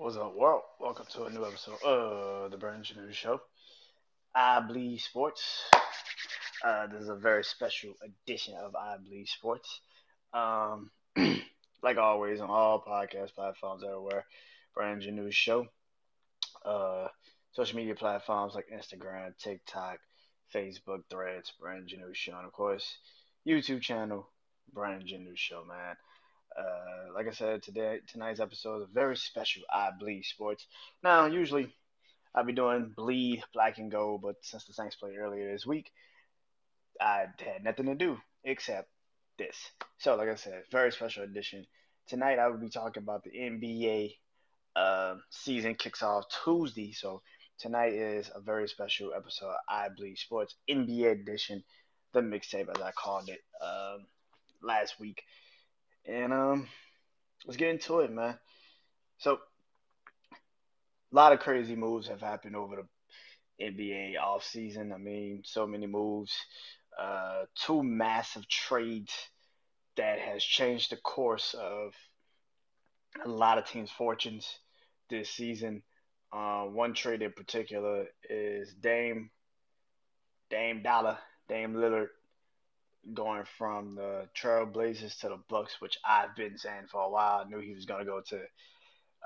What's up, world? Welcome to a new episode of the Brandon News Show. I Bleed Sports. Uh, this is a very special edition of I Bleed Sports. Um, like always, on all podcast platforms everywhere, Brandon News Show. Uh, social media platforms like Instagram, TikTok, Facebook, Threads, Brandon News Show, and of course, YouTube channel, Brandon News Show, man. Uh, like I said, today tonight's episode is a very special. I bleed sports. Now, usually I'd be doing bleed black and gold, but since the Saints played earlier this week, I had nothing to do except this. So, like I said, very special edition. Tonight I will be talking about the NBA uh, season kicks off Tuesday. So tonight is a very special episode. I bleed sports NBA edition, the mixtape as I called it um, last week. And um, let's get into it, man. So, a lot of crazy moves have happened over the NBA offseason. I mean, so many moves. Uh, two massive trades that has changed the course of a lot of teams' fortunes this season. Uh, one trade in particular is Dame, Dame Dollar, Dame Lillard going from the Trailblazers to the Bucks, which I've been saying for a while. I knew he was going to go to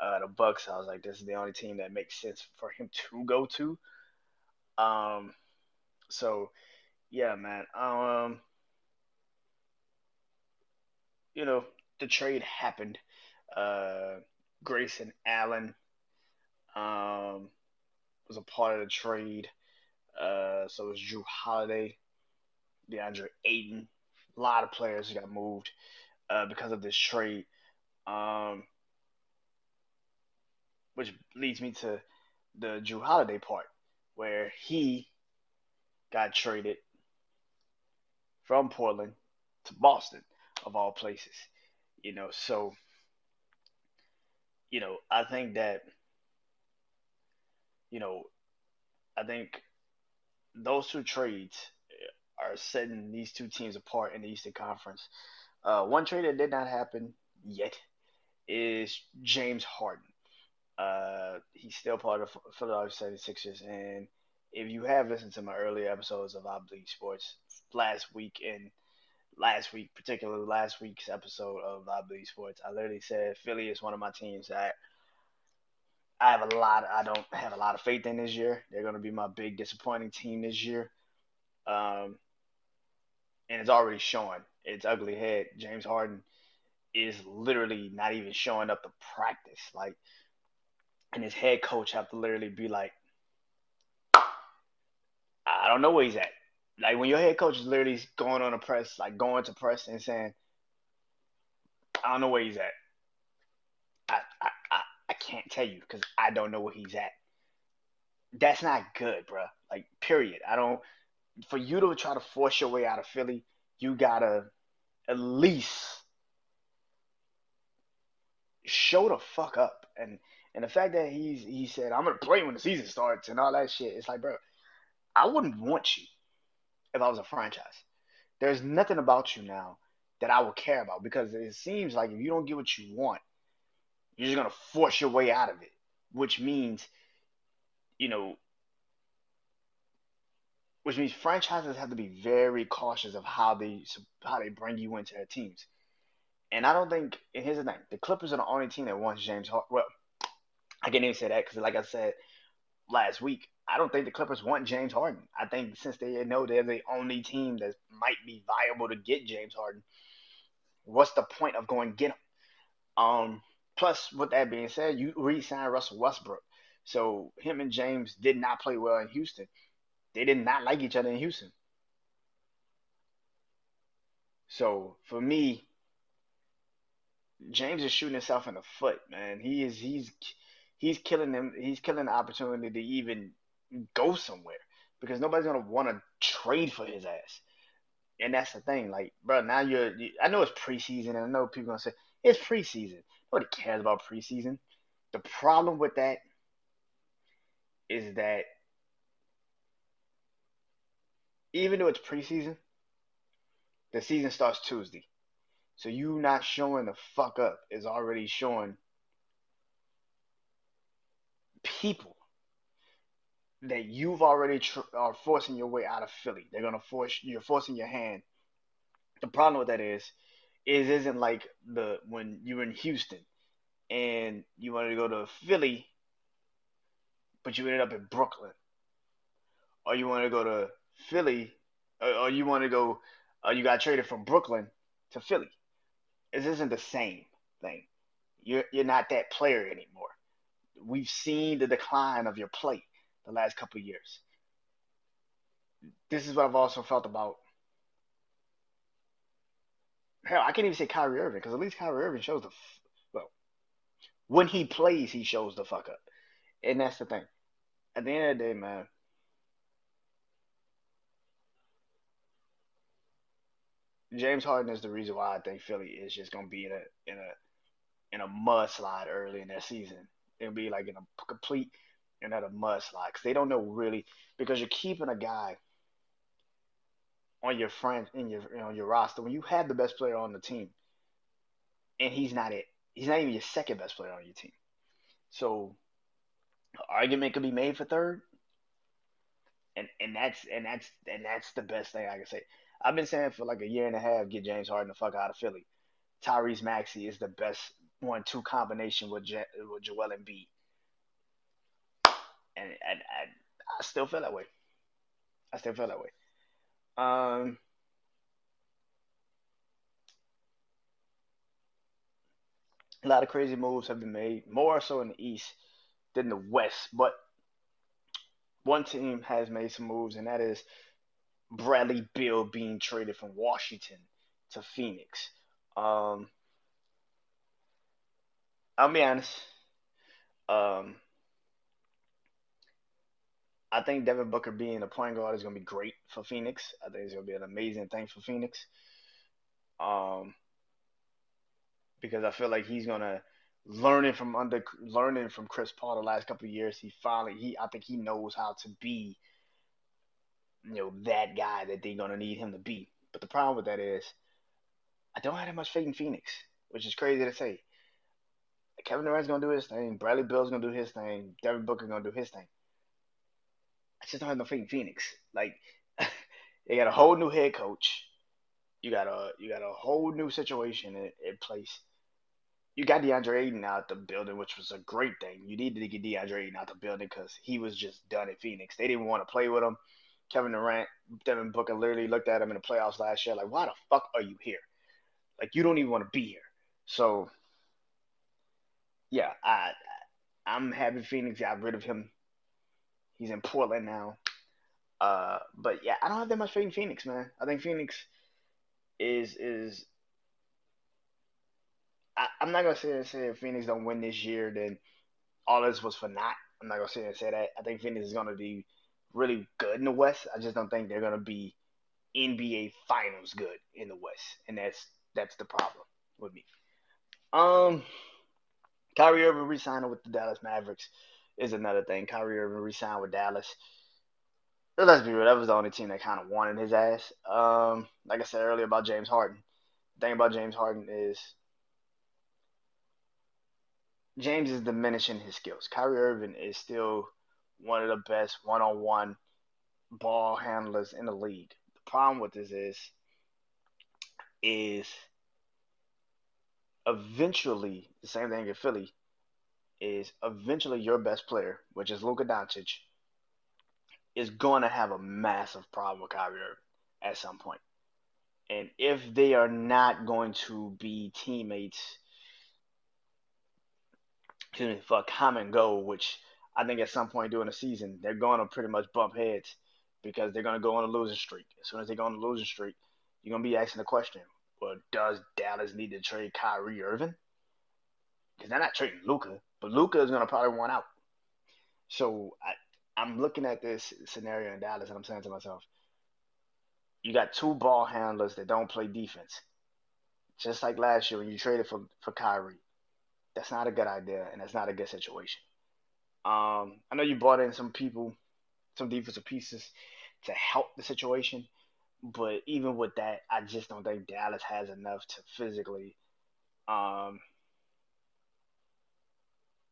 uh, the Bucks. I was like, this is the only team that makes sense for him to go to. Um, so yeah, man. Um, you know, the trade happened. Uh, Grayson Allen um, was a part of the trade. Uh, so was Jrue Holiday. DeAndre Ayton. A lot of players got moved uh, because of this trade. Um, which leads me to the Jrue Holiday part, where he got traded from Portland to Boston, of all places. You know, so, you know, I think that, you know, I think those two trades are setting these two teams apart in the Eastern Conference. Uh, one trade that did not happen yet is James Harden. Uh, he's still part of Philadelphia 76ers. And if you have listened to my earlier episodes of I Bleed Sports last week and last week, particularly last week's episode of I Bleed Sports, I literally said Philly is one of my teams that I have a lot. I don't have a lot of faith in this year. They're going to be my big disappointing team this year. Um, and it's already showing its ugly head. James Harden is literally not even showing up to practice. Like, and his head coach have to literally be like, I don't know where he's at. Like when your head coach is literally going on a press, like going to press and saying, I don't know where he's at. I I, I, I can't tell you because I don't know where he's at. That's not good, bro. Like, period. I don't for you to try to force your way out of Philly, you gotta at least show the fuck up. And and the fact that he's he said I'm gonna play when the season starts and all that shit, it's like, bro, I wouldn't want you if I was a franchise. There's nothing about you now that I would care about because it seems like if you don't get what you want, you're just gonna force your way out of it, which means, you know, which means franchises have to be very cautious of how they how they bring you into their teams. And I don't think. And here's the thing: the Clippers are the only team that wants James Harden. Well, I can't even say that because, like I said last week, I don't think the Clippers want James Harden. I think since they know they're the only team that might be viable to get James Harden, what's the point of going get him? Um. Plus, with that being said, you re-signed Russell Westbrook, so him and James did not play well in Houston they did not like each other in Houston. So for me, James is shooting himself in the foot, man. He is he's he's killing them. He's killing the opportunity to even go somewhere because nobody's gonna want to trade for his ass. And that's the thing, like, bro. Now you're. You, I know it's preseason, and I know people gonna say it's preseason. Nobody cares about preseason. The problem with that is that even though it's preseason, the season starts Tuesday. So you not showing the fuck up is already showing people that you've already tr- are forcing your way out of Philly. They're gonna force you're forcing your hand. The problem with that is, is isn't like the when you were in Houston and you wanted to go to Philly, but you ended up in Brooklyn, or you want to go to Philly, or, you want to go, or you got traded from Brooklyn to Philly. This isn't the same thing. You're you're not that player anymore. We've seen the decline of your play the last couple years. This is what I've also felt about. Hell, I can't even say Kyrie Irving because at least Kyrie Irving shows the well. When he plays, he shows the fuck up, and that's the thing. At the end of the day, man. James Harden is the reason why I think Philly is just gonna be in a in a in a mudslide early in their season. It'll be like in a complete another mudslide because they don't know really because you're keeping a guy on your friend in your you know, your roster when you have the best player on the team and he's not it. He's not even your second best player on your team. So argument could be made for third. And and that's and that's and that's the best thing I can say. I've been saying for like a year and a half, get James Harden the fuck out of Philly. Tyrese Maxey is the best one-two combination with Je- with Joel Embiid and, and, and I still feel that way. I still feel that way. Um, a lot of crazy moves have been made, more so in the East than the West. But one team has made some moves, and that is Bradley Beal being traded from Washington to Phoenix. Um, I'll be honest. Um, I think Devin Booker being a point guard is going to be great for Phoenix. I think it's going to be an amazing thing for Phoenix. Um, because I feel like he's going to learning from under learning from Chris Paul the last couple years. He finally he I think he knows how to be you know that guy that they're to need him to be. But the problem with that is I don't have that much faith in Phoenix, which is crazy to say. Kevin Durant's gonna do his thing. Bradley Beal's gonna do his thing. Devin Booker's gonna do his thing. I just don't have no faith in Phoenix. Like they got a whole new head coach. You got a you got a whole new situation in, in place. You got DeAndre Ayton out the building, which was a great thing. You needed to get DeAndre Ayton out the building because he was just done in Phoenix. They didn't want to play with him. Kevin Durant, Devin Booker literally looked at him in the playoffs last year like, why the fuck are you here? Like you don't even want to be here. So yeah, I I'm happy Phoenix got rid of him He's in Portland now. Uh, but yeah, I don't have that much faith in Phoenix, man. I think Phoenix is is. I, am not gonna say say if Phoenix don't win this year, then all this was for naught. I'm not gonna say say that. I think Phoenix is gonna be really good in the West. I just don't think they're gonna be NBA Finals good in the West, and that's that's the problem with me. Um, Kyrie Irving re-signing with the Dallas Mavericks is another thing. Kyrie Irving re-signed with Dallas. Let's be real, that was the only team that kind of wanted his ass. Um, like I said earlier about James Harden, the thing about James Harden is James is diminishing his skills. Kyrie Irving is still one of the best one-on-one ball handlers in the league. The problem with this is, is eventually the same thing in Philly is eventually your best player, which is Luka Doncic, is going to have a massive problem with Kyrie Irving at some point. And if they are not going to be teammates excuse me, for a common goal, which I think at some point during the season they're going to pretty much bump heads because they're going to go on a losing streak. As soon as they go on a losing streak, you're going to be asking the question, well, does Dallas need to trade Kyrie Irving? Because they're not trading Luka, But Luka is gonna probably want out. So I, I'm looking at this scenario in Dallas, and I'm saying to myself, you got two ball handlers that don't play defense. Just like last year when you traded for for Kyrie, that's not a good idea, and that's not a good situation. Um, I know you brought in some people, some defensive pieces to help the situation, but even with that, I just don't think Dallas has enough to physically um,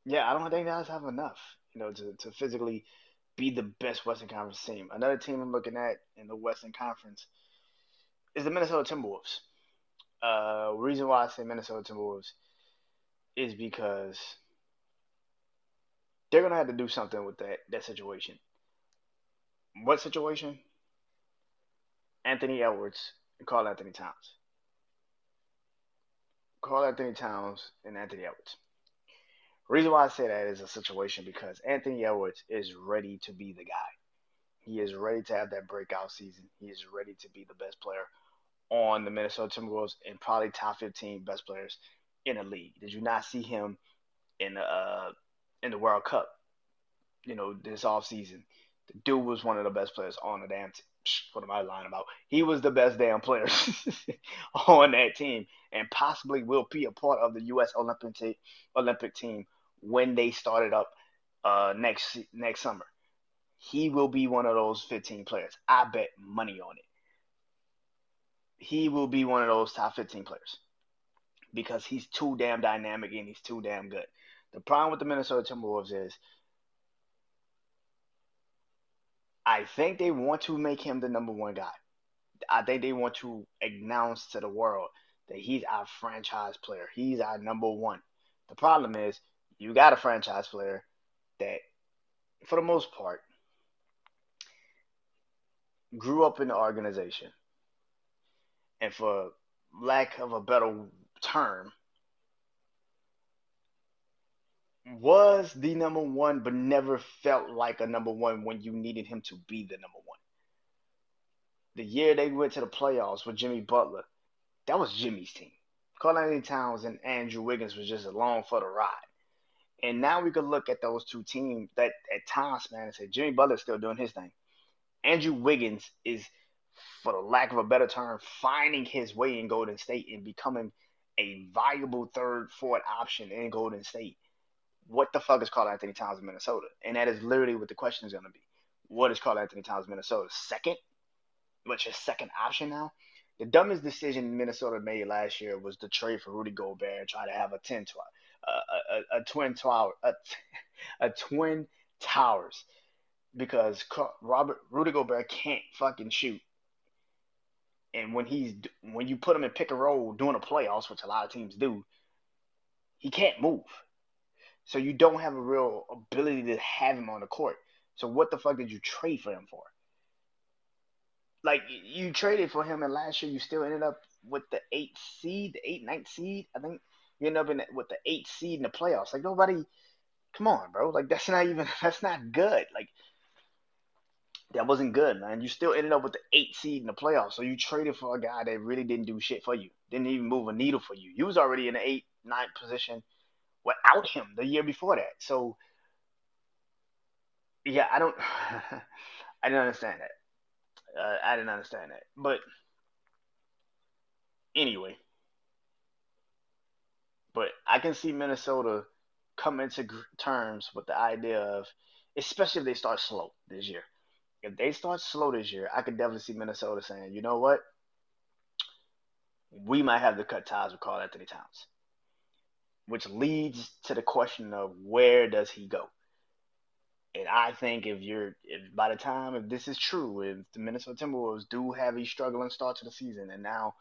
yeah, I don't think Dallas have enough. you know, to, to physically be the best Western Conference team. Another team I'm looking at in the Western Conference is the Minnesota Timberwolves. Uh, reason why I say Minnesota Timberwolves is because they're gonna have to do something with that that situation. What situation? Anthony Edwards and Karl-Anthony Towns. Karl-Anthony Towns and Anthony Edwards. Reason why I say that is a situation because Anthony Edwards is ready to be the guy. He is ready to have that breakout season. He is ready to be the best player on the Minnesota Timberwolves and probably top 15 best players in the league. Did you not see him in the uh, in the World Cup? You know this off season, the dude was one of the best players on the damn team. What am I lying about? He was the best damn player on that team, and possibly will be a part of the U.S. Olympic Olympic team when they started up uh, next next summer. He will be one of those 15 players. I bet money on it. He will be one of those top 15 players because he's too damn dynamic and he's too damn good. The problem with the Minnesota Timberwolves is I think they want to make him the number one guy. I think they want to announce to the world that he's our franchise player. He's our number one. The problem is you got a franchise player that, for the most part, grew up in the organization. And for lack of a better term, was the number one, but never felt like a number one when you needed him to be the number one. The year they went to the playoffs with Jimmy Butler, that was Jimmy's team. Karl-Anthony Towns and Andrew Wiggins was just along for the ride. And now we could look at those two teams that at times, man, and say Jimmy Butler's still doing his thing. Andrew Wiggins is, for the lack of a better term, finding his way in Golden State and becoming a valuable third, fourth option in Golden State. What the fuck is Karl-Anthony Towns in Minnesota? And that is literally what the question is going to be. What is Karl-Anthony Towns Minnesota? Second? What's your second option now? The dumbest decision Minnesota made last year was to trade for Rudy Gobert and try to have a 10 to a, a, a twin tower, a, a twin towers, because Robert Rudy Gobert can't fucking shoot. And when he's when you put him in pick and roll doing a playoffs, which a lot of teams do, he can't move. So you don't have a real ability to have him on the court. So what the fuck did you trade for him for? Like you traded for him, and last year you still ended up with the eighth seed, the eight ninth seed. I think you end up in with the eighth seed in the playoffs. Like nobody, come on, bro. Like that's not even that's not good. Like that wasn't good, man. You still ended up with the eighth seed in the playoffs. So you traded for a guy that really didn't do shit for you. Didn't even move a needle for you. You was already in the eight, ninth position without him the year before that. So yeah, I don't I didn't understand that. Uh, I didn't understand that. But anyway, but I can see Minnesota coming to terms with the idea of, especially if they start slow this year. If they start slow this year, I could definitely see Minnesota saying, you know what? We might have to cut ties with Karl-Anthony Towns which leads to the question of where does he go? And I think if you're, if by the time if this is true, if the Minnesota Timberwolves do have a struggling start to the season, and now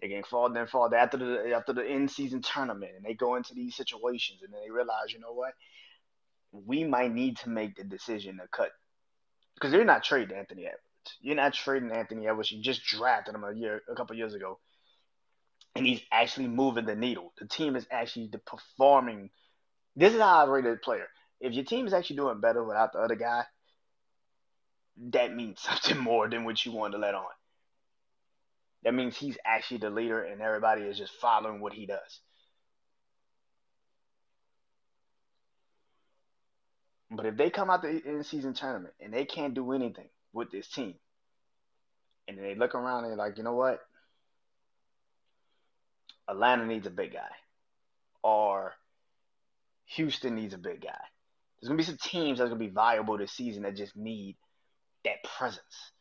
they get fall then fall after the after the end season tournament, and they go into these situations, and then they realize, you know what, we might need to make the decision to cut because they're not trading Anthony Edwards. You're not trading Anthony Edwards. You just drafted him a year, a couple years ago and he's actually moving the needle. The team is actually performing. This is how I rate a player. If your team is actually doing better without the other guy, that means something more than what you wanted to let on. That means he's actually the leader and everybody is just following what he does. But if they come out the in season tournament and they can't do anything with this team, and they look around and they're like, you know what? Atlanta needs a big guy, or Houston needs a big guy. There's gonna be some teams that's gonna be viable this season that just need that presence.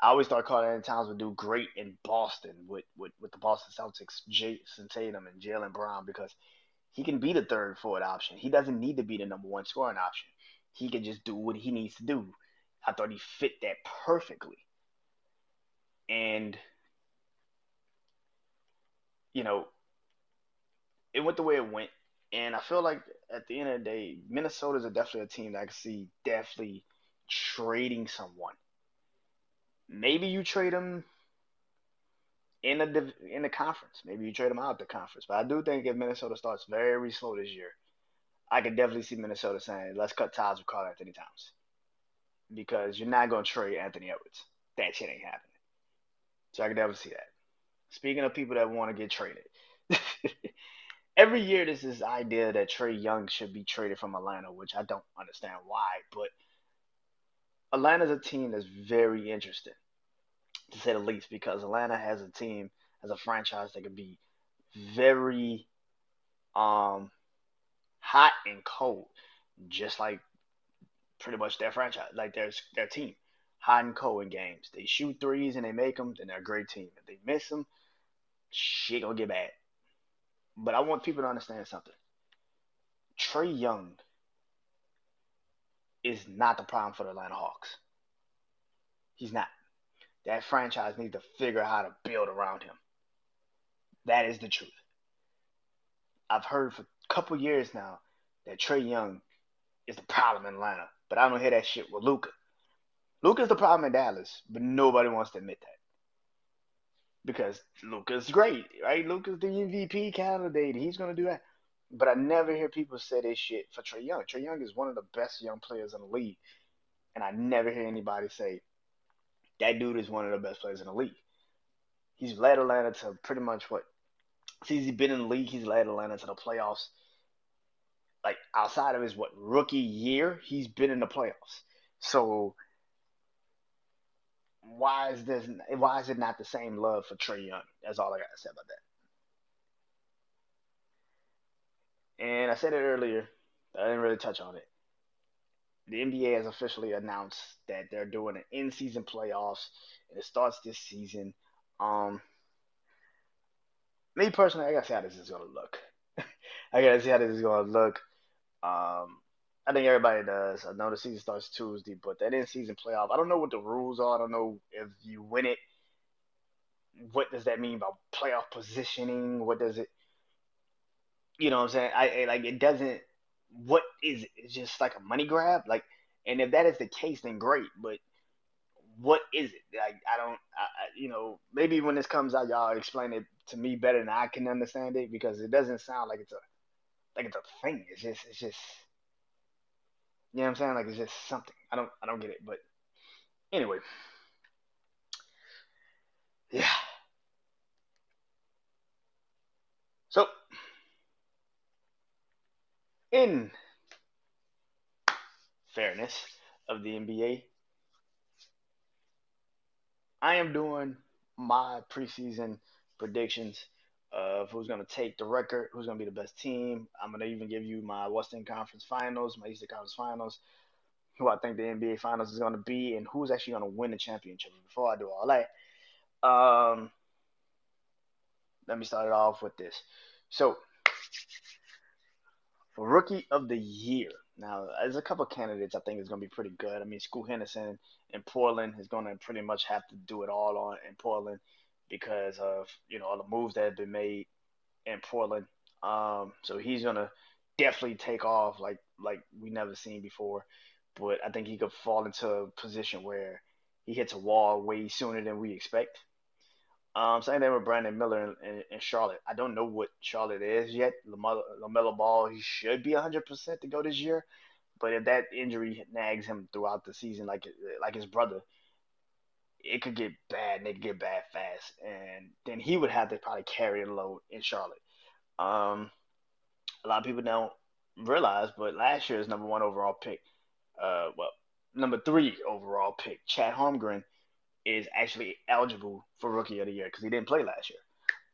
I always thought Karl-Anthony Towns would do great in Boston with, with, with the Boston Celtics, Jayson Tatum and Jaylen Brown because He can be the third forward option. He doesn't need to be the number one scoring option. He can just do what he needs to do. I thought he fit that perfectly. And you know, it went the way it went. And I feel like at the end of the day, Minnesota's a definitely a team that I can see definitely trading someone. Maybe you trade them in the in the conference. Maybe you trade them out of the conference. But I do think if Minnesota starts very slow this year, I could definitely see Minnesota saying, "Let's cut ties with Karl-Anthony Towns," because you're not going to trade Anthony Edwards. That shit ain't happening. So I can definitely see that. Speaking of people that want to get traded, every year there's this idea that Trae Young should be traded from Atlanta, which I don't understand why, but Atlanta's a team that's very interesting, to say the least, because Atlanta has a team, has a franchise that can be very um hot and cold, just like pretty much their franchise, like their their team, hot and cold in games. They shoot threes and they make them, then they're a great team. If they miss them, shit gonna get bad. But I want people to understand something. Trae Young is not the problem for the Atlanta Hawks. He's not. That franchise needs to figure out how to build around him. That is the truth. I've heard for a couple years now that Trae Young is the problem in Atlanta, but I don't hear that shit with Luka. Luka's the problem in Dallas, but nobody wants to admit that because Luka's great, right? Luka's the MVP candidate. He's gonna do that. But I never hear people say this shit for Trae Young. Trae Young is one of the best young players in the league, and I never hear anybody say that dude is one of the best players in the league. He's led Atlanta to pretty much what since he's been in the league, he's led Atlanta to the playoffs. Like outside of his what rookie year, he's been in the playoffs. So why is this? Why is it not the same love for Trae Young? That's all I got to say about that. And I said it earlier. I didn't really touch on it. The NBA has officially announced that they're doing an in-season playoffs, and it starts this season. Um, me personally, I gotta see how this is gonna look. I gotta see how this is gonna look. Um, I think everybody does. I know the season starts Tuesday, but that in season playoff, I don't know what the rules are. I don't know if you win it. What does that mean about playoff positioning? What does it, you know what I'm saying? I, I like it doesn't. What is it? It's just like a money grab. Like, and if that is the case, then great. But what is it? Like, I don't. I, you know, maybe when this comes out, y'all explain it to me better than I can understand it because it doesn't sound like it's a like it's a thing. It's just it's just you know what I'm saying? Like it's just something. I don't I don't get it, but anyway. Yeah. So in fairness of the NBA, I am doing my preseason predictions of who's going to take the record, who's going to be the best team. I'm going to even give you my Western Conference Finals, my Eastern Conference Finals, who I think the NBA Finals is going to be, and who's actually going to win the championship. Before I do all that, um, let me start it off with this. So, for Rookie of the Year, now there's a couple candidates I think is going to be pretty good. I mean, Scoot Henderson in Portland is going to pretty much have to do it all on in Portland because of you know all the moves that have been made in Portland. Um, so he's gonna definitely take off like like we never seen before. But I think he could fall into a position where he hits a wall way sooner than we expect. Um, same thing with Brandon Miller in, in, Charlotte. I don't know what Charlotte is yet. LaMelo Ball, he should be 100% to go this year. But if that injury nags him throughout the season, like like his brother, it could get bad and it could get bad fast. And then he would have to probably carry the load in Charlotte. Um, a lot of people don't realize, but last year's number one overall pick, uh, well, number three overall pick, Chet Holmgren, is actually eligible for Rookie of the Year because he didn't play last year.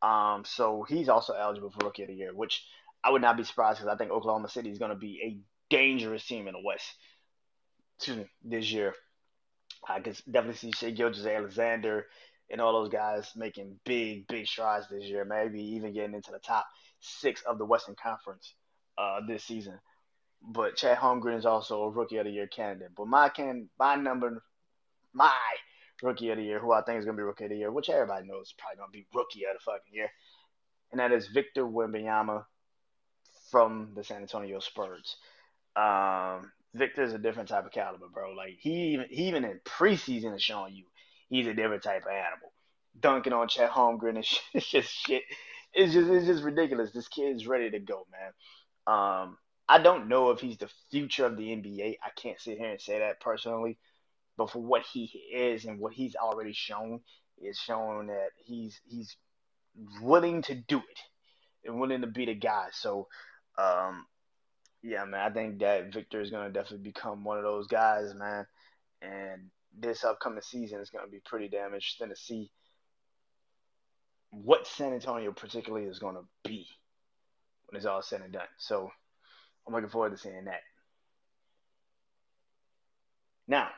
Um, so he's also eligible for Rookie of the Year, which I would not be surprised because I think Oklahoma City is going to be a dangerous team in the West. Excuse me, this year. I can definitely see Shai Gilgeous-Alexander and all those guys making big, big strides this year. Maybe even getting into the top six of the Western Conference uh, this season. But Chet Holmgren is also a Rookie of the Year candidate. But my can my number, my Rookie of the Year, who I think is gonna be Rookie of the Year, which everybody knows is probably gonna be Rookie of the fucking year, and that is Victor Wembanyama from the San Antonio Spurs. Um, Victor's a different type of caliber, bro. Like he even he even in preseason is showing you he's a different type of animal. Dunking on Chet Holmgren is it's just shit. It's just it's just ridiculous. This kid is ready to go, man. Um, I don't know if he's the future of the NBA. I can't sit here and say that personally, but for what he is and what he's already shown, is showing that he's he's willing to do it and willing to be the guy. So, um, yeah, man, I think that Victor is gonna definitely become one of those guys, man. And this upcoming season is gonna be pretty damn interesting to see what San Antonio particularly is gonna be when it's all said and done. So I'm looking forward to seeing that. Now,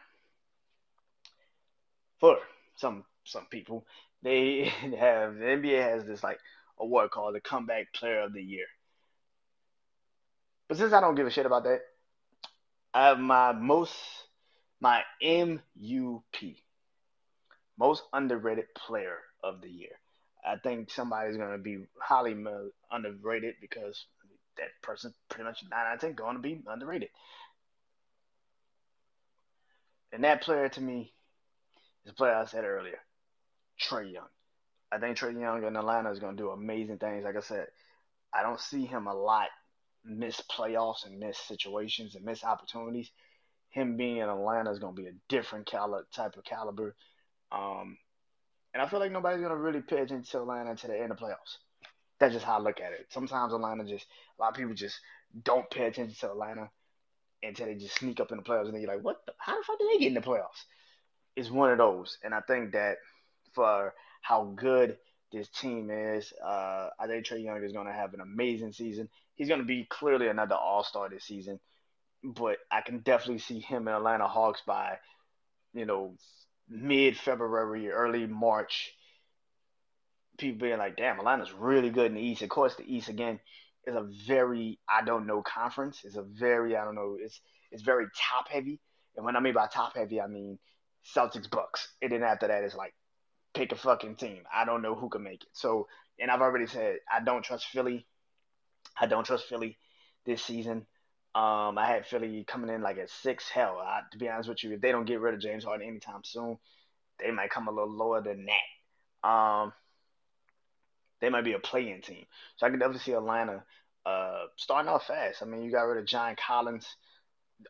for some some people, they have the NBA has this like award called the Comeback Player of the Year. But since I don't give a shit about that, I have my most my MUP, most underrated player of the year. I think somebody's gonna be highly underrated because that person pretty much nine out of ten going to be underrated. And that player to me is a player I said earlier, Trae Young. I think Trae Young in Atlanta is going to do amazing things. Like I said, I don't see him a lot miss playoffs and miss situations and miss opportunities. Him being in Atlanta is going to be a different caliber, type of caliber. Um, and I feel like nobody's going to really pay attention to Atlanta until the end of playoffs. That's just how I look at it. Sometimes Atlanta just, a lot of people just don't pay attention to Atlanta until they just sneak up in the playoffs and then you're like, what? The, how the fuck did they get in the playoffs? It's one of those. And I think that for how good this team is. Uh, I think Trae Young is going to have an amazing season. He's going to be clearly another All Star this season, but I can definitely see him in Atlanta Hawks by, you know, mid February, early March. People being like, "Damn, Atlanta's really good in the East." Of course, the East again is a very I don't know conference. It's a very I don't know. It's it's very top heavy, and when I mean by top heavy, I mean Celtics Bucks, and then after that, it's like pick a fucking team. I don't know who can make it. So, and I've already said I don't trust Philly. I don't trust Philly this season. Um, I had Philly coming in like at six. Hell, I, to be honest with you, if they don't get rid of James Harden anytime soon, they might come a little lower than that. Um, they might be a play-in team. So I can definitely see Atlanta uh, starting off fast. I mean, you got rid of John Collins.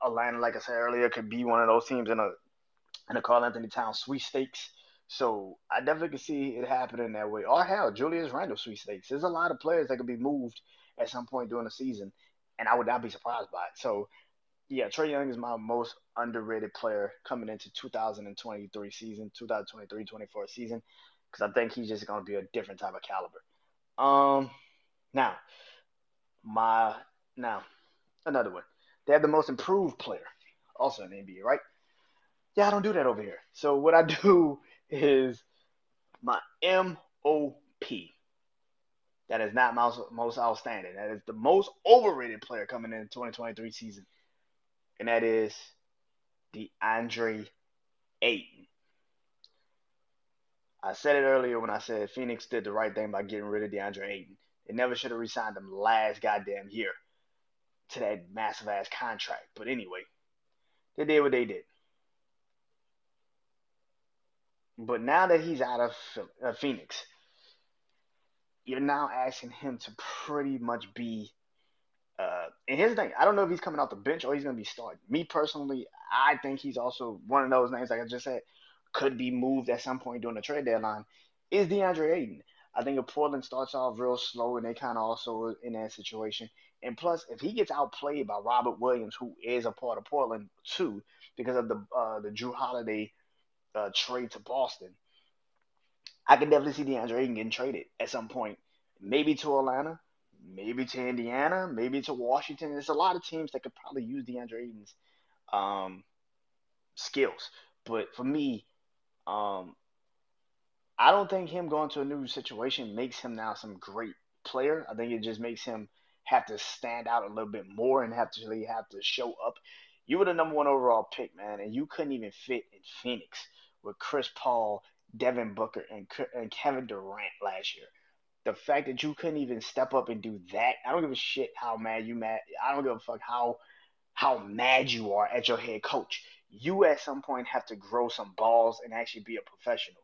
Atlanta, like I said earlier, could be one of those teams in a in a Karl-Anthony Town sweepstakes. So I definitely can see it happening that way. Or hell, Julius Randle sweepstakes. There's a lot of players that could be moved at some point during the season, and I would not be surprised by it. So yeah, Trae Young is my most underrated player coming into 2023 season, 2023-24 season, because I think he's just going to be a different type of caliber. Um, now my now another one. They have the most improved player, also in the NBA, right? Yeah, I don't do that over here. So what I do is my MOP. That is not most, most outstanding. That is the most overrated player coming in the 2023 season. And that is DeAndre Ayton. I said it earlier when I said Phoenix did the right thing by getting rid of DeAndre Ayton. They never should have re-signed him last goddamn year to that massive ass contract. But anyway, they did what they did. But now that he's out of uh, Phoenix, you're now asking him to pretty much be. Uh, and here's the thing: I don't know if he's coming off the bench or he's going to be starting. Me personally, I think he's also one of those names, like I just said, could be moved at some point during the trade deadline. Is DeAndre Ayton? I think if Portland starts off real slow and they kind of also in that situation, and plus if he gets outplayed by Robert Williams, who is a part of Portland too, because of the uh, the Jrue Holiday uh, trade to Boston, I can definitely see DeAndre Ayton getting traded at some point. Maybe to Atlanta, maybe to Indiana, maybe to Washington. There's a lot of teams that could probably use DeAndre Ayton's um, skills. But for me, um, I don't think him going to a new situation makes him now some great player. I think it just makes him have to stand out a little bit more and have to really have to show up. You were the number one overall pick, man, and you couldn't even fit in Phoenix with Chris Paul, Devin Booker, and, and Kevin Durant last year. The fact that you couldn't even step up and do that, I don't give a shit how mad you mad. I don't give a fuck how how mad you are at your head coach. You at some point have to grow some balls and actually be a professional.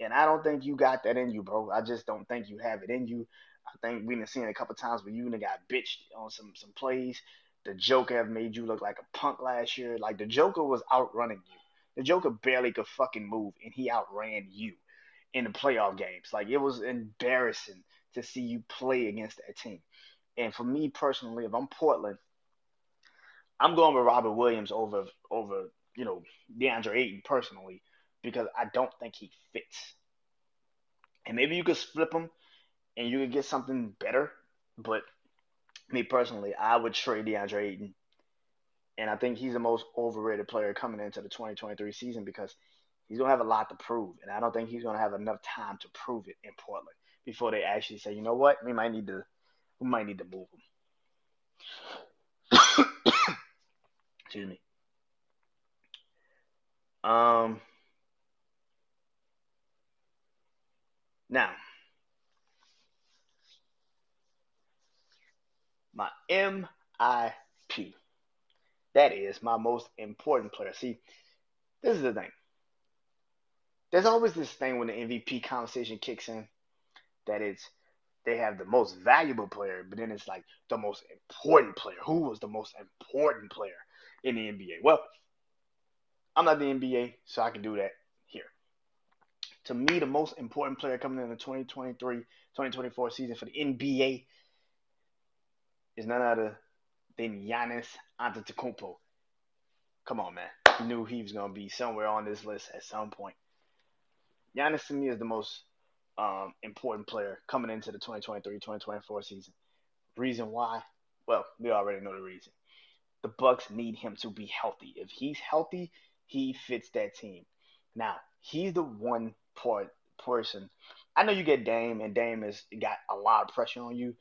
And I don't think you got that in you, bro. I just don't think you have it in you. I think we've been seeing a couple times where you got bitched on some some plays. The Joker have made you look like a punk last year. Like the Joker was outrunning you. The Joker barely could fucking move, and he outran you in the playoff games. Like it was embarrassing to see you play against that team. And for me personally, if I'm Portland, I'm going with Robert Williams over over you know DeAndre Ayton personally because I don't think he fits. And maybe you could flip him and you could get something better, but me personally, I would trade DeAndre Ayton. And I think he's the most overrated player coming into the 2023 season because he's going to have a lot to prove. And I don't think he's going to have enough time to prove it in Portland before they actually say, you know what, we might need to, we might need to move him. Excuse me. Um, now, my MIP. That is my most important player. See, this is the thing. There's always this thing when the MVP conversation kicks in that it's they have the most valuable player, but then it's like the most important player. Who was the most important player in the NBA? Well, I'm not the NBA, so I can do that here. To me, the most important player coming in the 2023-2024 season for the NBA is none other than Giannis Antetokounmpo. Come on, man. You knew he was going to be somewhere on this list at some point. Giannis to me is the most um, important player coming into the 2023-2024 season. Reason why? Well, we already know the reason. The Bucks need him to be healthy. If he's healthy, he fits that team. Now, he's the one part person. I know you get Dame, and Dame has got a lot of pressure on you.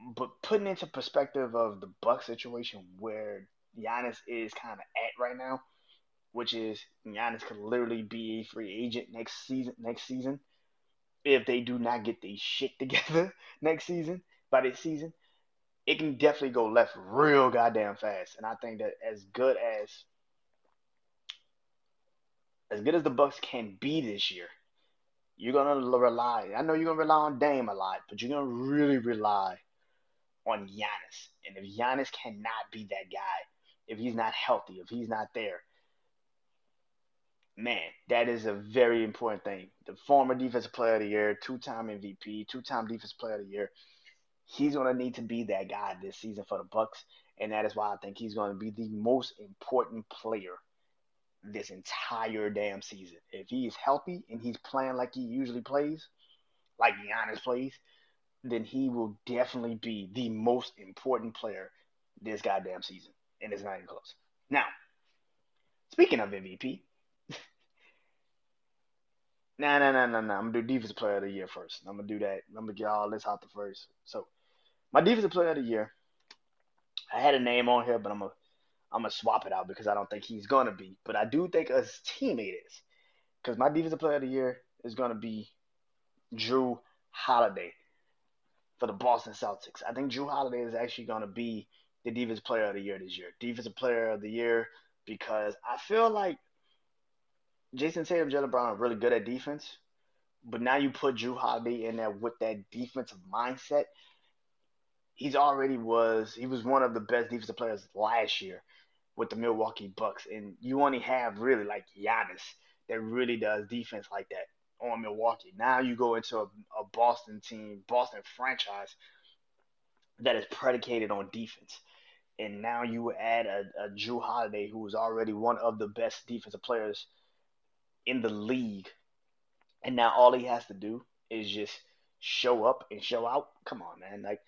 But putting into perspective of the Buck situation where Giannis is kind of at right now, which is Giannis could literally be a free agent next season. Next season, if they do not get their shit together next season by this season, it can definitely go left real goddamn fast. And I think that as good as as good as the Bucks can be this year, you're gonna rely. I know you're gonna rely on Dame a lot, but you're gonna really rely on Giannis. And if Giannis cannot be that guy, if he's not healthy, if he's not there, man, that is a very important thing. The former defensive player of the year, two-time MVP, two-time defensive player of the year he's going to need to be that guy this season for the Bucks, and that is why I think he's going to be the most important player this entire damn season. If he is healthy and he's playing like he usually plays, like Giannis plays, then he will definitely be the most important player this goddamn season, and it's not even close. Now, speaking of MVP. Nah, nah, nah, nah, nah. I'm gonna do defensive player of the year first. I'm gonna do that. I'm gonna get all this out the first. So, my defensive player of the year, I had a name on here, but I'm gonna I'm gonna swap it out because I don't think he's gonna be. But I do think his teammate is, because my defensive player of the year is gonna be Jrue Holiday for the Boston Celtics. I think Jrue Holiday is actually gonna be the defensive player of the year this year. Defensive player of the year because I feel like Jayson Tatum, Jaylen Brown are really good at defense, but now you put Jrue Holiday in there with that defensive mindset he's already was he was one of the best defensive players last year with the Milwaukee Bucks, and you only have really like Giannis that really does defense like that on Milwaukee. Now you go into a, a Boston team, Boston franchise that is predicated on defense. And now you add a, a Jrue Holiday, who is already one of the best defensive players in the league. And now all he has to do is just show up and show out. Come on, man. Like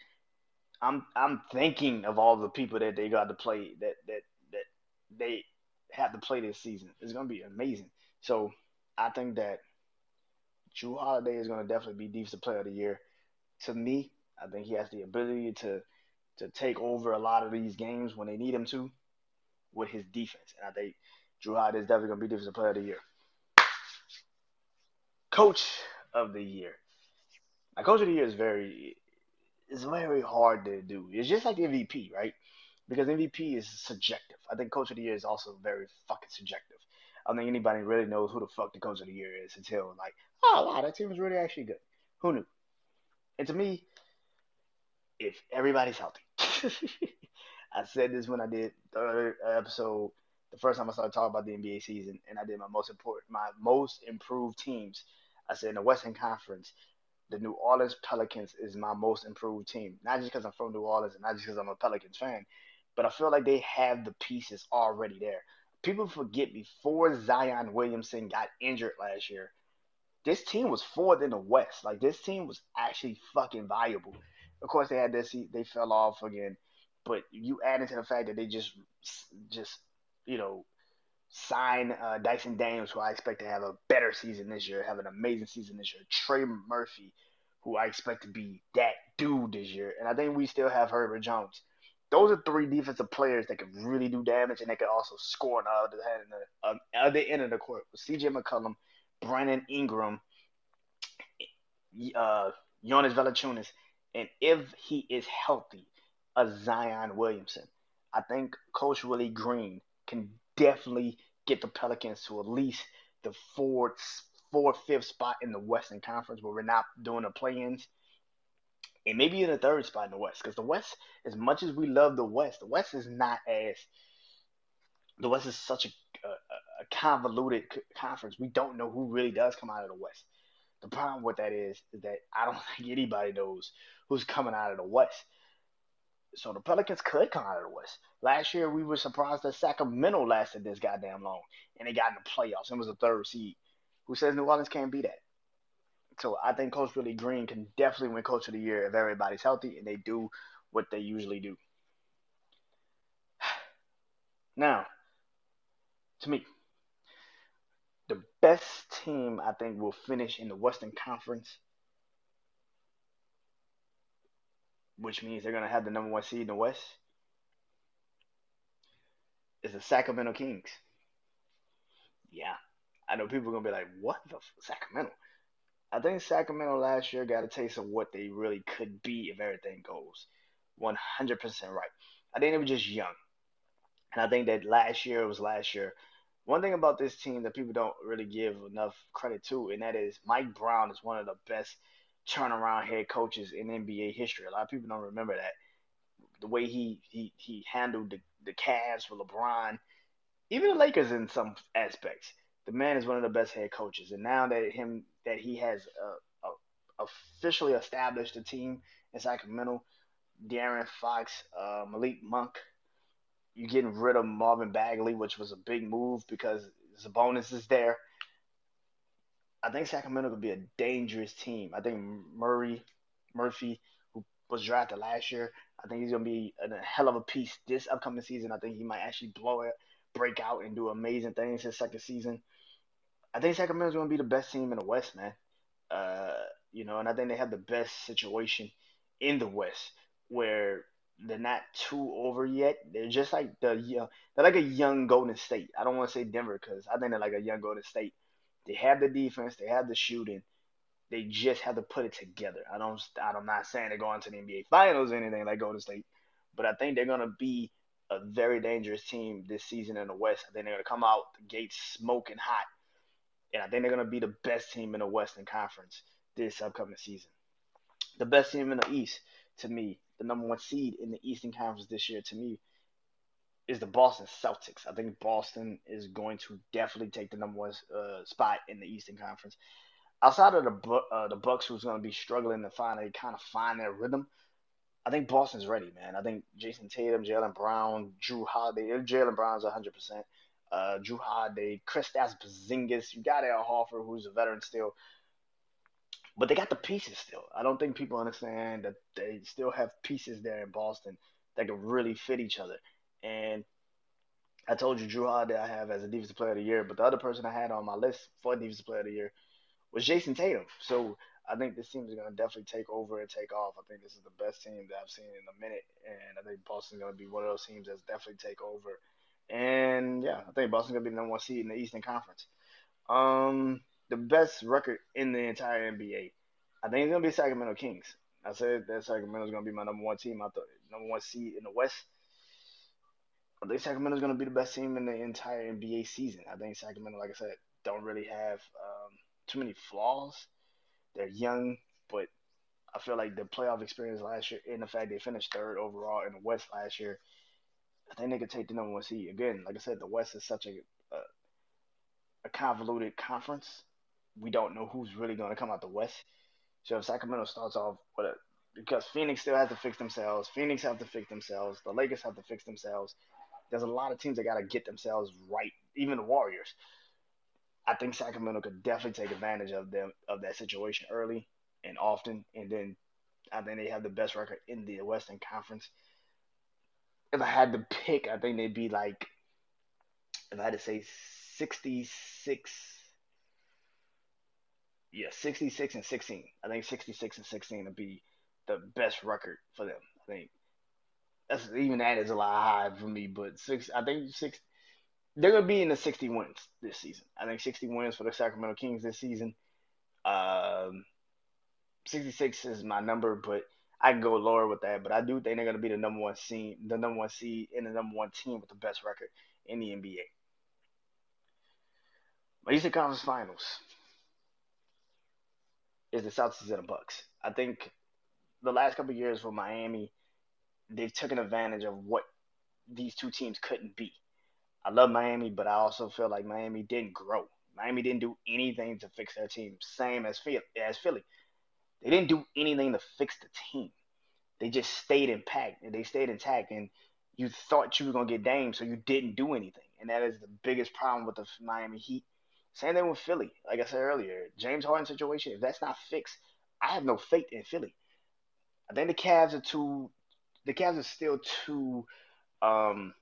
I'm I'm thinking of all the people that they got to play that that that they have to play this season. It's gonna be amazing. So I think that Jrue Holiday is going to definitely be defensive player of the year. To me, I think he has the ability to to take over a lot of these games when they need him to with his defense. And I think Jrue Holiday is definitely going to be defensive player of the year. Coach of the year. Now, coach of the year is very it's very hard to do. It's just like the MVP, right? Because MVP is subjective. I think coach of the year is also very fucking subjective. I don't think anybody really knows who the fuck the coach of the year is until like, oh wow, that team is really actually good. Who knew? And to me, if everybody's healthy, I said this when I did the episode, the first time I started talking about the NBA season, and I did my most important, my most improved teams. I said in the Western Conference, the New Orleans Pelicans is my most improved team. Not just because I'm from New Orleans and not just because I'm a Pelicans fan, but I feel like they have the pieces already there. People forget before Zion Williamson got injured last year, this team was fourth in the West. Like this team was actually fucking valuable. Of course, they had this. They fell off again, but you add into the fact that they just, just, you know, sign uh, Dyson Daniels, who I expect to have a better season this year, have an amazing season this year. Trey Murphy, who I expect to be that dude this year, and I think we still have Herbert Jones. Those are three defensive players that can really do damage, and they can also score on the other end of the, other end of the court. C.J. McCollum, Brandon Ingram, uh, Jonas Valanciunas, and if he is healthy, a Zion Williamson. I think Coach Willie Green can definitely get the Pelicans to at least the fourth, fourth, fifth spot in the Western Conference where we're not doing the play-ins, and maybe in the third spot in the West. Because the West, as much as we love the West, the West is not as the West is such a, a, a convoluted conference. We don't know who really does come out of the West. The problem with that is, is that I don't think anybody knows who's coming out of the West. So the Pelicans could come out of the West. Last year, we were surprised that Sacramento lasted this goddamn long, and they got in the playoffs and was a third seed. Who says New Orleans can't be that? So I think Coach Willie Green can definitely win Coach of the Year if everybody's healthy and they do what they usually do. Now, to me, the best team I think will finish in the Western Conference which means they're going to have the number one seed in the West, is the Sacramento Kings. Yeah. I know people are going to be like, what the f- Sacramento? I think Sacramento last year got a taste of what they really could be if everything goes 100% right. I think they were just young. And I think that last year was last year. One thing about this team that people don't really give enough credit to, and that is Mike Brown is one of the best – turnaround head coaches in NBA history. A lot of people don't remember that. The way he he he handled the, the Cavs for LeBron, even the Lakers in some aspects. The man is one of the best head coaches, and now that him that he has uh, uh, officially established a team in Sacramento, De'Aaron Fox, uh, Malik Monk, you're getting rid of Marvin Bagley, which was a big move because Sabonis is there. I think Sacramento could be a dangerous team. I think Murray Murphy, who was drafted last year, I think he's gonna be a hell of a piece this upcoming season. I think he might actually blow it, break out, and do amazing things his second season. I think Sacramento's gonna be the best team in the West, man. Uh, you know, and I think they have the best situation in the West where they're not too over yet. They're just like the they're like a young Golden State. I don't want to say Denver because I think they're like a young Golden State they have the defense, they have the shooting. They just have to put it together. I don't. I'm not saying they're going to the NBA Finals or anything like Golden State, but I think they're gonna be a very dangerous team this season in the West. I think they're gonna come out the gates smoking hot, and I think they're gonna be the best team in the Western Conference this upcoming season. The best team in the East, to me, the number one seed in the Eastern Conference this year, to me, is the Boston Celtics. I think Boston is going to definitely take the number one uh, spot in the Eastern Conference. Outside of the uh, the Bucks, who's going to be struggling to find finally kind of find their rhythm, I think Boston's ready, man. I think Jayson Tatum, Jaylen Brown, Jrue Holiday, Jaylen Brown's 100%. Uh, Jrue Holiday, Kristaps Porzingis, you got Al Horford, who's a veteran still, but they got the pieces still. I don't think people understand that they still have pieces there in Boston that can really fit each other. And I told you Jrue Holiday I have as a defensive player of the year, but the other person I had on my list for defensive player of the year was Jayson Tatum. So I think this team is going to definitely take over and take off. I think this is the best team that I've seen in a minute, and I think Boston's going to be one of those teams that's definitely take over. And yeah, I think Boston's to be the number one seed in the Eastern Conference. Um, the best record in the entire NBA. I think it's to be Sacramento Kings. I said that Sacramento's to be my number one team. I thought number one seed in the West. I think Sacramento's to be the best team in the entire NBA season. I think Sacramento, like I said, don't really have um, too many flaws. They're young, but I feel like the playoff experience last year and the fact they finished third overall in the West last year, They could take the number one seed. Again, like I said, the West is such a a, a convoluted conference. We don't know who's really going to come out the West. So if Sacramento starts off with a because Phoenix still has to fix themselves. Phoenix have to fix themselves. The Lakers have to fix themselves. There's a lot of teams that got to get themselves right. Even the Warriors. I think Sacramento could definitely take advantage of them of that situation early and often, and then I think they have the best record in the Western Conference. If I had to pick, I think they'd be like, if I had to say, sixty-six. Yeah, sixty-six and sixteen. I think sixty-six and sixteen would be the best record for them. I think that's even that is a lot high for me, but six. I think six they're gonna be in the 60 wins this season. I think 60 wins for the Sacramento Kings this season. Um, 66 is my number, but I can go lower with that. But I do think they're gonna be the number one seed, the number one seed, and the number one team with the best record in the NBA. My Eastern Conference Finals is the Celtics and the Bucks. I think the last couple years for Miami, they've taken advantage of what these two teams couldn't be. I love Miami, but I also feel like Miami didn't grow. Miami didn't do anything to fix their team. Same as Philly. As Philly, they didn't do anything to fix the team. They just stayed intact. They stayed intact, and you thought you were gonna get Dame, so you didn't do anything. And that is the biggest problem with the Miami Heat. Same thing with Philly. Like I said earlier, James Harden situation. If that's not fixed, I have no faith in Philly. I think the Cavs are too. The Cavs are still too. Um,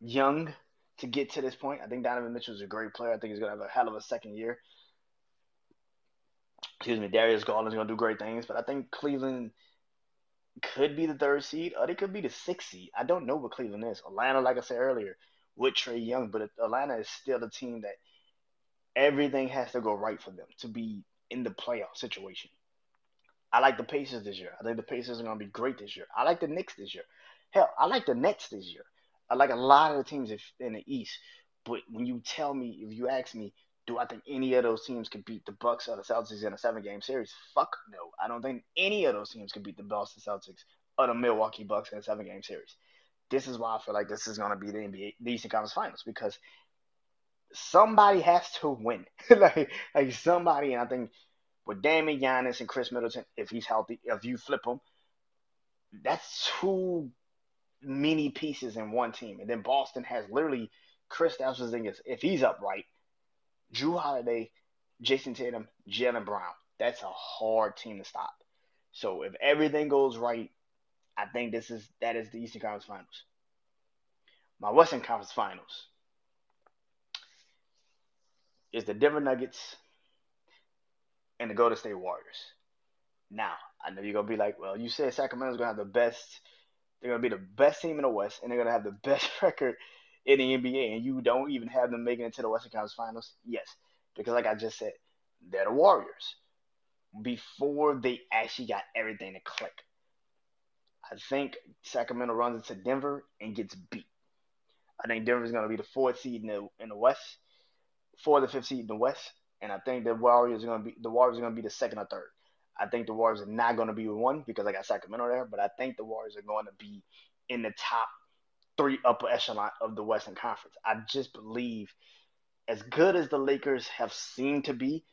young to get to this point. I think Donovan Mitchell is a great player. I think he's to have a hell of a second year. Excuse me, Darius Garland's going to do great things, but I think Cleveland could be the third seed, or they could be the sixth seed. I don't know what Cleveland is. Atlanta, like I said earlier, with Trae Young, but Atlanta is still a team that everything has to go right for them to be in the playoff situation. I like the Pacers this year. I think the Pacers are going to be great this year. I like the Knicks this year. Hell, I like the Nets this year. I like a lot of the teams in the East. But when you tell me, if you ask me, do I think any of those teams can beat the Bucks or the Celtics in a seven game series? Fuck no. I don't think any of those teams can beat the Boston Celtics or the Milwaukee Bucks in a seven game series. This is why I feel like this is gonna be the NBA the Eastern Conference Finals because somebody has to win. like like somebody and I think with Damian Giannis and Khris Middleton, if he's healthy, if you flip him, that's two many pieces in one team. And then Boston has literally Kristaps Porzingis, if he's upright, Jrue Holiday, Jayson Tatum, Jaylen Brown. That's a hard team to stop. So if everything goes right, I think this is that is the Eastern Conference Finals. My Western Conference Finals is the Denver Nuggets and the Golden State Warriors. Now, I know you're gonna be like, well, you said Sacramento's gonna have the best they're to be the best team in the West, and they're to have the best record in the NBA, and you don't even have them making it to the Western Conference Finals? Yes, because like I just said, they're the Warriors. Before they actually got everything to click, I think Sacramento runs into Denver and gets beat. I think Denver's going to be the fourth seed in the in the West, fourth or fifth seed in the West, and I think the Warriors are going to be the Warriors are going to be the second or third. I think the Warriors are not going to be one because I got Sacramento there, but I think the Warriors are going to be in the top three upper echelon of the Western Conference. I just believe, as good as the Lakers have seemed to be,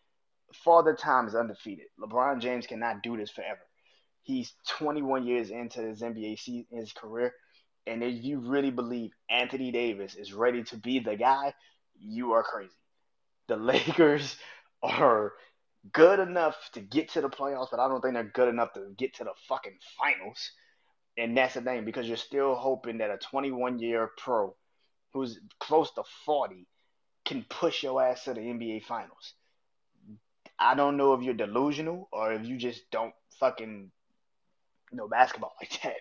Father Time is undefeated. LeBron James cannot do this forever. He's 21 years into his NBA season, his career, and if you really believe Anthony Davis is ready to be the guy, you are crazy. The Lakers are good enough to get to the playoffs, but I don't think they're good enough to get to the fucking finals. And that's the thing because you're still hoping that a 21 year pro who's close to 40 can push your ass to the NBA finals. I don't know if you're delusional or if you just don't fucking know basketball like that.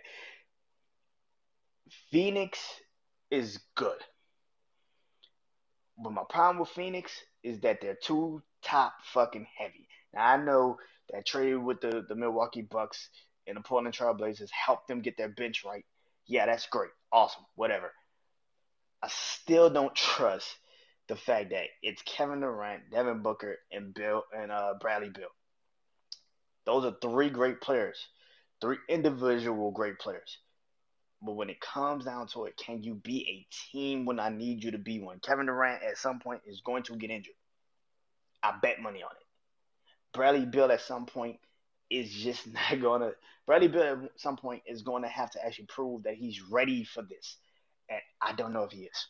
Phoenix is good. But my problem with Phoenix is that they're too top fucking heavy. Now I know that trade with the, the Milwaukee Bucks and the Portland Trailblazers helped them get their bench right. Yeah, that's great. Awesome. Whatever. I still don't trust the fact that it's Kevin Durant, Devin Booker, and Beal and uh, Bradley Beal. Those are three great players, three individual great players. But when it comes down to it, can you be a team when I need you to be one? Kevin Durant at some point is going to get injured. I bet money on it. Bradley Beal at some point is just not gonna. Bradley Beal at some point is going to have to actually prove that he's ready for this, and I don't know if he is.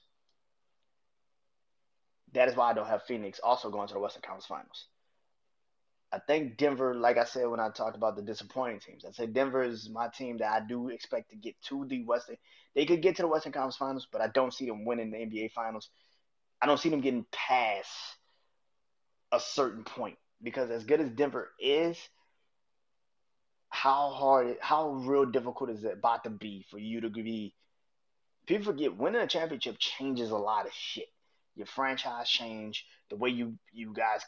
That is why I don't have Phoenix also going to the Western Conference Finals. I think Denver, like I said when I talked about the disappointing teams, I said Denver is my team that I do expect to get to the Western. They could get to the Western Conference Finals, but I don't see them winning the NBA Finals. I don't see them getting past a certain point because as good as Denver is, how hard, how real difficult is it about to be for you to be? People forget winning a championship changes a lot of shit. Your franchise change, the way you you guys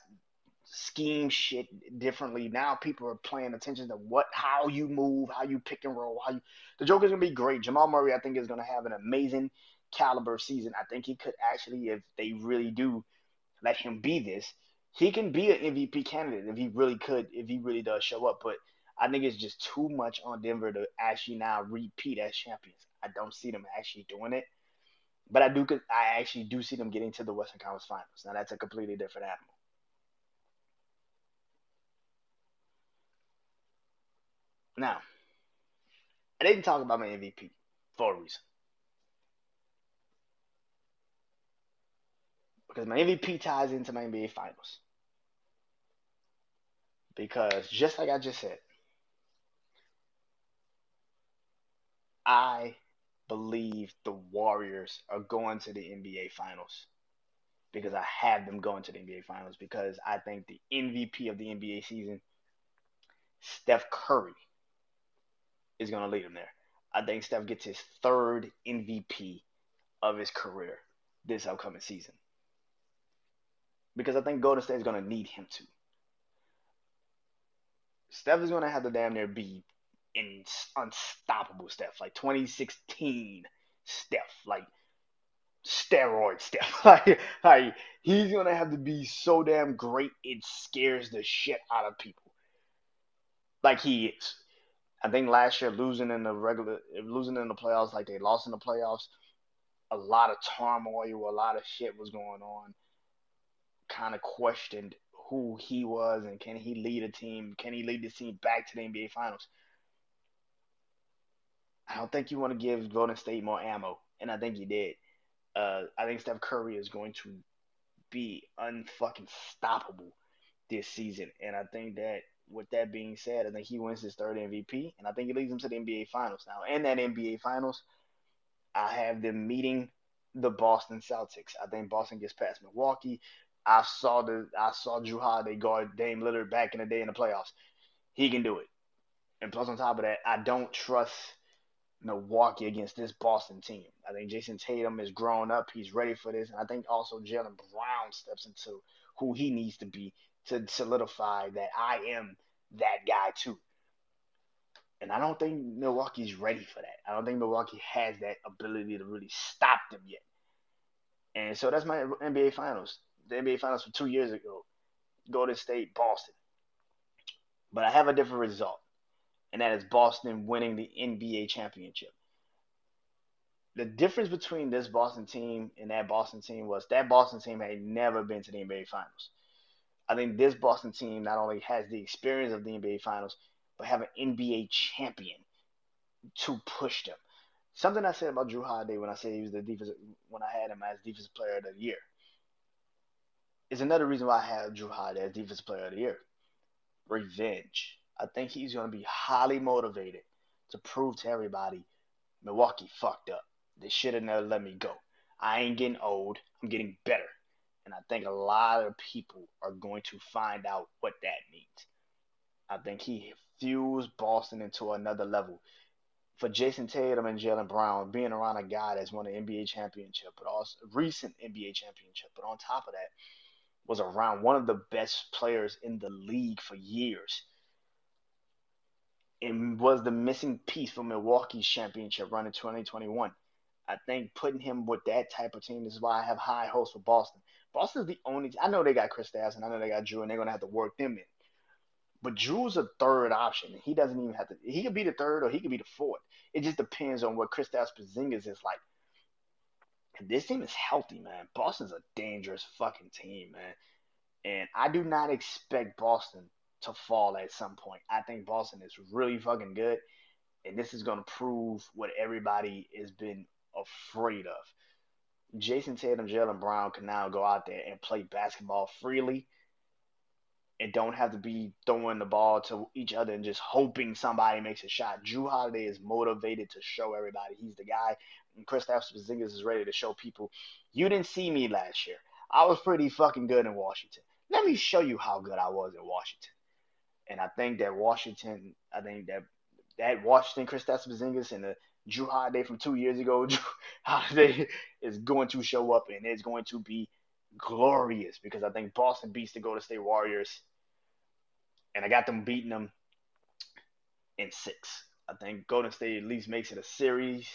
scheme shit differently. Now people are paying attention to what, how you move, how you pick and roll. How you, the Joker's gonna be great. Jamal Murray, I think, is gonna have an amazing caliber season. I think he could actually, if they really do let him be this, he can be an MVP candidate if he really could, if he really does show up. But I think it's just too much on Denver to actually now repeat as champions. I don't see them actually doing it. But I do, I actually do see them getting to the Western Conference Finals. Now that's a completely different animal. Now, I didn't talk about my MVP for a reason. Because my MVP ties into my NBA Finals. Because just like I just said, I believe the Warriors are going to the NBA Finals because I have them going to the NBA Finals because I think the MVP of the NBA season, Steph Curry, is going to lead them there. I think Steph gets his third MVP of his career this upcoming season. Because I think Golden State is going to need him to. Steph is going to have to damn near be in unstoppable Steph, like 2016 Steph, like steroid Steph. like, like he's to have to be so damn great it scares the shit out of people. Like he is. I think last year losing in the regular, losing in the playoffs, like they lost in the playoffs, a lot of turmoil, a lot of shit was going on. Kind of questioned who he was and can he lead a team? Can he lead the team back to the NBA Finals? I don't think you want to give Golden State more ammo, and I think you did. Uh, I think Steph Curry is going to be unfucking stoppable this season, and I think that with that being said, I think he wins his third MVP, and I think he leads them to the NBA Finals. Now, in that NBA Finals, I have them meeting the Boston Celtics. I think Boston gets past Milwaukee. I saw the I saw Jrue Holiday guard Dame Lillard back in the day in the playoffs. He can do it. And plus, on top of that, I don't trust Milwaukee against this Boston team. I think Jayson Tatum is grown up. He's ready for this. And I think also Jaylen Brown steps into who he needs to be to solidify that I am that guy too. And I don't think Milwaukee's ready for that. I don't think Milwaukee has that ability to really stop them yet. And so that's my NBA Finals. The NBA Finals from two years ago, Golden State, Boston. But I have a different result, and that is Boston winning the NBA championship. The difference between this Boston team and that Boston team was that Boston team had never been to the NBA Finals. I think this Boston team not only has the experience of the NBA Finals, but have an NBA champion to push them. Something I said about Jrue Holiday when I said he was the defensive when I had him as defensive player of the year is another reason why I have Jrue Holiday as defensive player of the year. Revenge. I think he's going to be highly motivated to prove to everybody Milwaukee fucked up. They should have never let me go. I ain't getting old. I'm getting better. And I think a lot of people are going to find out what that means. I think he fuels Boston into another level. For Jayson Tatum and Jaylen Brown, being around a guy that's won an NBA championship, but also recent NBA championship, but on top of that, was around one of the best players in the league for years and was the missing piece for Milwaukee's championship run in 2021. I think putting him with that type of team is why I have high hopes for Boston. Boston's the only. I know they got Kristaps and I know they got Jrue and they're gonna have to work them in. But Jrue's a third option. He doesn't even have to. He could be the third or he could be the fourth. It just depends on what Kristaps Porzingis is like. This team is healthy, man. Boston's a dangerous fucking team, man. And I do not expect Boston to fall at some point. I think Boston is really fucking good, and this is going to prove what everybody has been afraid of. Jayson Tatum, Jaylen Brown can now go out there and play basketball freely and don't have to be throwing the ball to each other and just hoping somebody makes a shot. Jrue Holiday is motivated to show everybody he's the guy. And Kristaps Porzingis is ready to show people, you didn't see me last year. I was pretty fucking good in Washington. Let me show you how good I was in Washington. And I think that Washington, I think that that Washington Kristaps Porzingis and the Jrue Holiday from two years ago, Jrue Holiday is going to show up and it's going to be glorious because I think Boston beats the Golden State Warriors, and I got them beating them in six. I think Golden State at least makes it a series,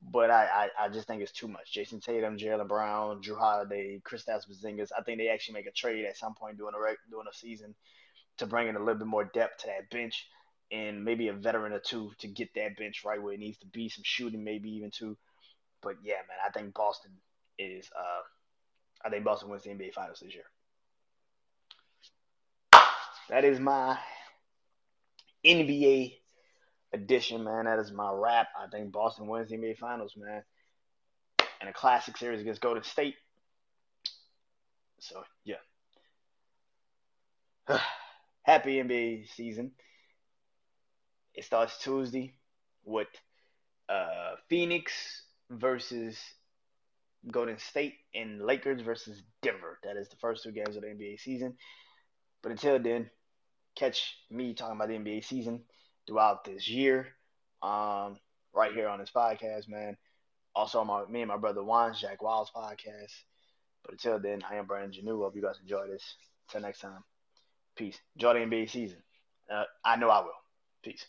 but I, I, I just think it's too much. Jayson Tatum, Jaylen Brown, Jrue Holiday, Kristaps Porzingis. I think they actually make a trade at some point during the during a season to bring in a little bit more depth to that bench and maybe a veteran or two to get that bench right where it needs to be. Some shooting, maybe even two. But yeah, man, I think Boston is. Uh, I think Boston wins the NBA Finals this year. That is my NBA edition, man. That is my wrap. I think Boston wins the NBA Finals, man. And a classic series against Golden State. So yeah. happy NBA season. It starts Tuesday with uh, Phoenix versus Golden State and Lakers versus Denver. That is the first two games of the NBA season. But until then, catch me talking about the NBA season throughout this year. Um, right here on this podcast, man. Also, my me and my brother Juan's Jack Wild's podcast. But until then, I am Brandon Janeau. Hope you guys enjoy this. Until next time. Peace. Enjoy the NBA season. Uh, I know I will. Peace.